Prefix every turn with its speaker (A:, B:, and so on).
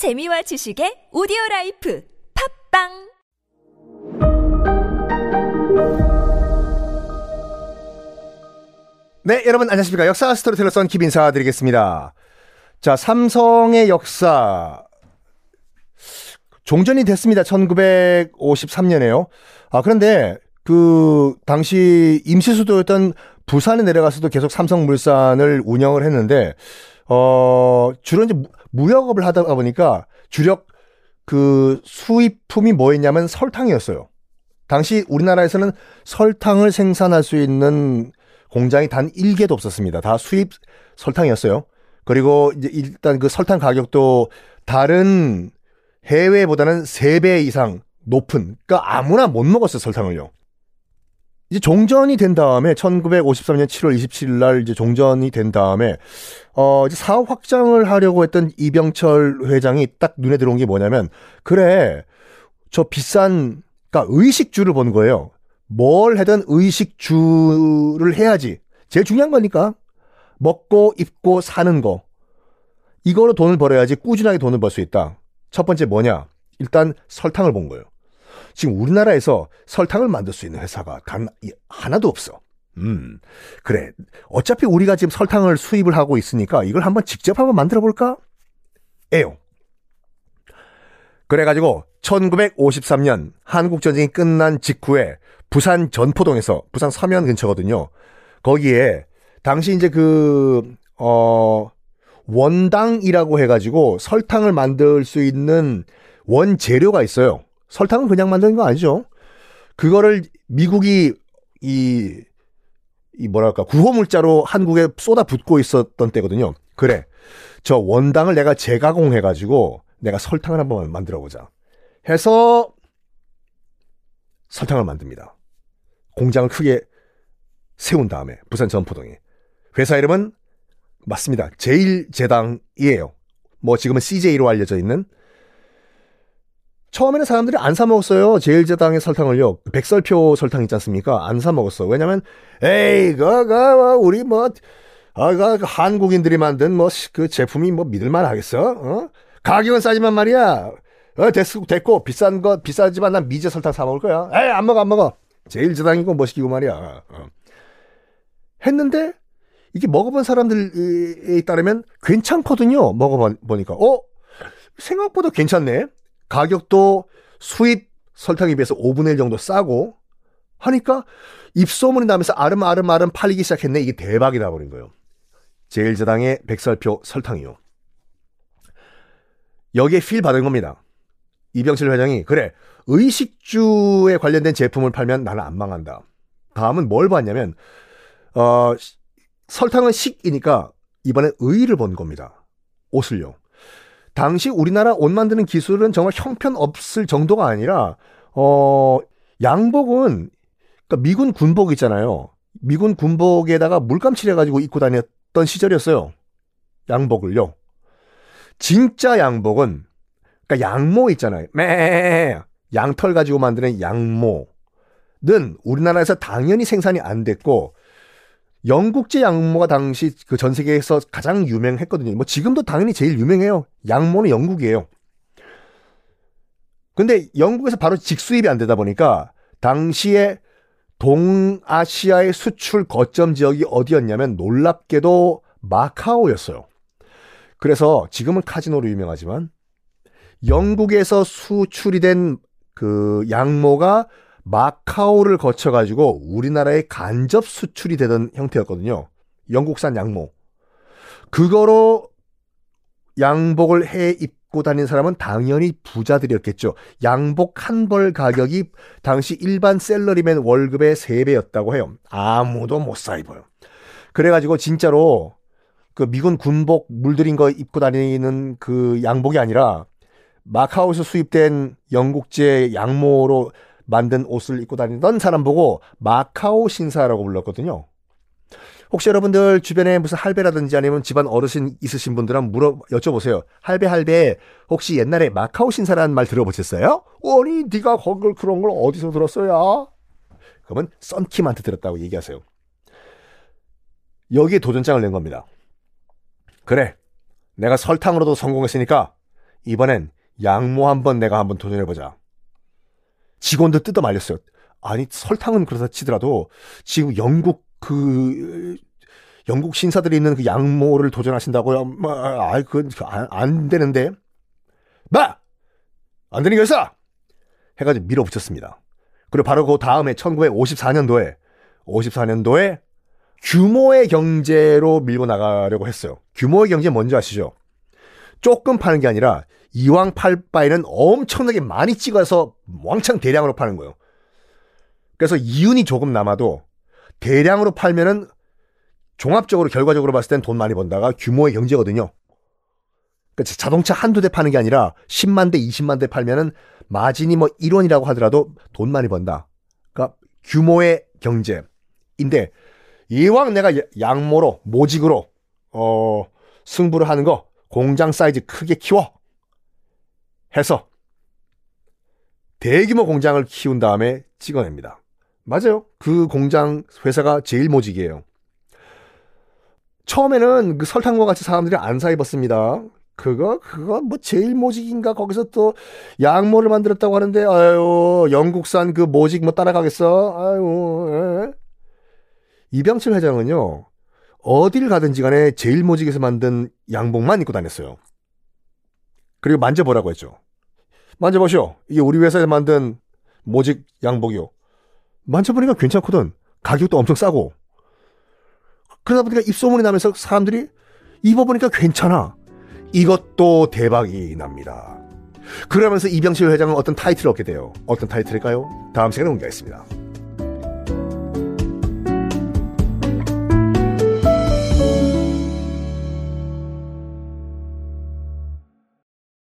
A: 재미와 지식의 오디오 라이프 팟빵
B: 네, 여러분 안녕하십니까. 역사 스토리텔러 썬킵 인사드리겠습니다. 자, 삼성의 역사. 종전이 됐습니다. 1953년에요. 아, 그런데 그 당시 임시 수도였던 부산에 내려가서도 계속 삼성물산을 운영을 했는데 어, 주로 이제 무- 무역업을 하다 보니까 주력 그 수입품이 뭐였냐면 설탕이었어요. 당시 우리나라에서는 설탕을 생산할 수 있는 공장이 단 1개도 없었습니다. 다 수입 설탕이었어요. 그리고 이제 일단 그 설탕 가격도 다른 해외보다는 3배 이상 높은, 그러니까 아무나 못 먹었어요, 설탕을요. 이제 종전이 된 다음에 1953년 7월 27일 날 이제 종전이 된 다음에 어 이제 사업 확장을 하려고 했던 이병철 회장이 딱 눈에 들어온 게 뭐냐면 그래 저 비싼 그러니까 의식주를 본 거예요. 뭘 하든 의식주를 해야지. 제일 중요한 거니까. 먹고 입고 사는 거. 이거로 돈을 벌어야지 꾸준하게 돈을 벌 수 있다. 첫 번째 뭐냐? 일단 설탕을 본 거예요. 지금 우리나라에서 설탕을 만들 수 있는 회사가 단 이- 하나도 없어. 음, 그래. 어차피 우리가 지금 설탕을 수입을 하고 있으니까 이걸 한번 직접 한번 만들어 볼까? 에요. 그래가지고 1953년 한국전쟁이 끝난 직후에 부산 전포동에서 부산 서면 근처거든요. 거기에 당시 이제 그, 어, 원당이라고 해가지고 설탕을 만들 수 있는 원재료가 있어요. 설탕은 그냥 만드는 거 아니죠. 그거를 미국이 이, 이 뭐랄까, 구호물자로 한국에 쏟아 붓고 있었던 때거든요. 그래. 저 원당을 내가 재가공해가지고 내가 설탕을 한번 만들어 보자. 해서 설탕을 만듭니다. 공장을 크게 세운 다음에 부산 전포동에 회사 이름은 맞습니다. 제일제당이에요. 뭐 지금은 CJ로 알려져 있는 처음에는 사람들이 안 사 먹었어요. 제일제당의 설탕을요. 백설표 설탕 있지 않습니까? 안 사 먹었어. 왜냐면 에이 그거 우리 뭐 아, 그 한국인들이 만든 뭐 그 제품이 뭐 믿을만 하겠어? 어? 가격은 싸지만 말이야. 어, 됐, 됐고 비싼 거 비싸지만 난 미제 설탕 사 먹을 거야. 에이 안 먹어 안 먹어. 제일 제당이고 멋있기고 말이야. 어. 했는데 이게 먹어본 사람들에 따르면 괜찮거든요. 먹어보니까 어 생각보다 괜찮네. 가격도 수입 설탕에 비해서 5분의 1 정도 싸고 하니까 입소문이 나면서 아름아름아름 팔리기 시작했네. 이게 대박이 나버린 거예요. 제일제당의 백설표 설탕이요. 여기에 필 받은 겁니다. 이병철 회장이 그래 의식주에 관련된 제품을 팔면 나는 안 망한다. 다음은 뭘 봤냐면 어, 시- 설탕은 식이니까 이번에 의를 본 겁니다. 옷을요. 당시 우리나라 옷 만드는 기술은 정말 형편없을 정도가 아니라 어, 양복은 그러니까 미군 군복 있잖아요. 미군 군복에다가 물감 칠해가지고 입고 다녔던 시절이었어요. 양복을요. 진짜 양복은 그러니까 양모 있잖아요. 매 양털 가지고 만드는 양모는 우리나라에서 당연히 생산이 안 됐고 영국제 양모가 당시 그 전 세계에서 가장 유명했거든요. 뭐 지금도 당연히 제일 유명해요. 양모는 영국이에요. 근데 영국에서 바로 직수입이 안 되다 보니까 당시에 동아시아의 수출 거점 지역이 어디였냐면 놀랍게도 마카오였어요. 그래서 지금은 카지노로 유명하지만 영국에서 수출이 된 그 양모가 마카오를 거쳐가지고 우리나라에 간접 수출이 되던 형태였거든요. 영국산 양모. 그거로 양복을 해 입고 다니는 사람은 당연히 부자들이었겠죠. 양복 한 벌 가격이 당시 일반 셀러리맨 월급의 3배였다고 해요. 아무도 못 사 입어요. 그래가지고 진짜로 그 미군 군복 물들인 거 입고 다니는 그 양복이 아니라 마카오에서 수입된 영국제 양모로 만든 옷을 입고 다니던 사람 보고 마카오 신사라고 불렀거든요. 혹시 여러분들 주변에 무슨 할배라든지 아니면 집안 어르신 있으신 분들은 물어 여쭤보세요. 할배 할배 혹시 옛날에 마카오 신사라는 말 들어보셨어요? 아니 네가 그걸 그런 걸 어디서 들었어요? 그러면 썬킴한테 들었다고 얘기하세요. 여기에 도전장을 낸 겁니다. 그래 내가 설탕으로도 성공했으니까 이번엔 양모 한번 내가 한번 도전해보자. 직원들 뜯어 말렸어요. 아니, 설탕은 그렇다 치더라도 지금 영국 그, 영국 신사들이 있는 그 양모를 도전하신다고요? 뭐, 아, 그건 안, 안 되는데. 마! 안 되는 결사! 해가지고 밀어붙였습니다. 그리고 바로 그 다음에 1954년도에, 54년도에 규모의 경제로 밀고 나가려고 했어요. 규모의 경제 뭔지 아시죠? 조금 파는 게 아니라 이왕 팔 바에는 엄청나게 많이 찍어서 왕창 대량으로 파는 거예요. 그래서 이윤이 조금 남아도 대량으로 팔면은 종합적으로 결과적으로 봤을 땐 돈 많이 번다가 규모의 경제거든요. 그러니까 자동차 한두 대 파는 게 아니라 10만 대, 20만 대 팔면은 마진이 뭐 1원이라고 하더라도 돈 많이 번다. 그러니까 규모의 경제인데 이왕 내가 양모로 모직으로 어 승부를 하는 거 공장 사이즈 크게 키워 해서 대규모 공장을 키운 다음에 찍어냅니다. 맞아요. 그 공장 회사가 제일 모직이에요. 처음에는 그 설탕과 같이 사람들이 안 사 입었습니다. 그거 그거 뭐 제일 모직인가 거기서 또 양모를 만들었다고 하는데 아유 영국산 그 모직 뭐 따라가겠어 아유 에. 이병철 회장은요 어딜 가든지 간에 제일 모직에서 만든 양복만 입고 다녔어요 그리고 만져보라고 했죠 만져보시오 이게 우리 회사에서 만든 모직 양복이요 만져보니까 괜찮거든 가격도 엄청 싸고 그러다 보니까 입소문이 나면서 사람들이 입어보니까 괜찮아 이것도 대박이 납니다. 그러면서 이병실 회장은 어떤 타이틀을 얻게 돼요. 어떤 타이틀일까요? 다음 시간에 공개하겠습니다.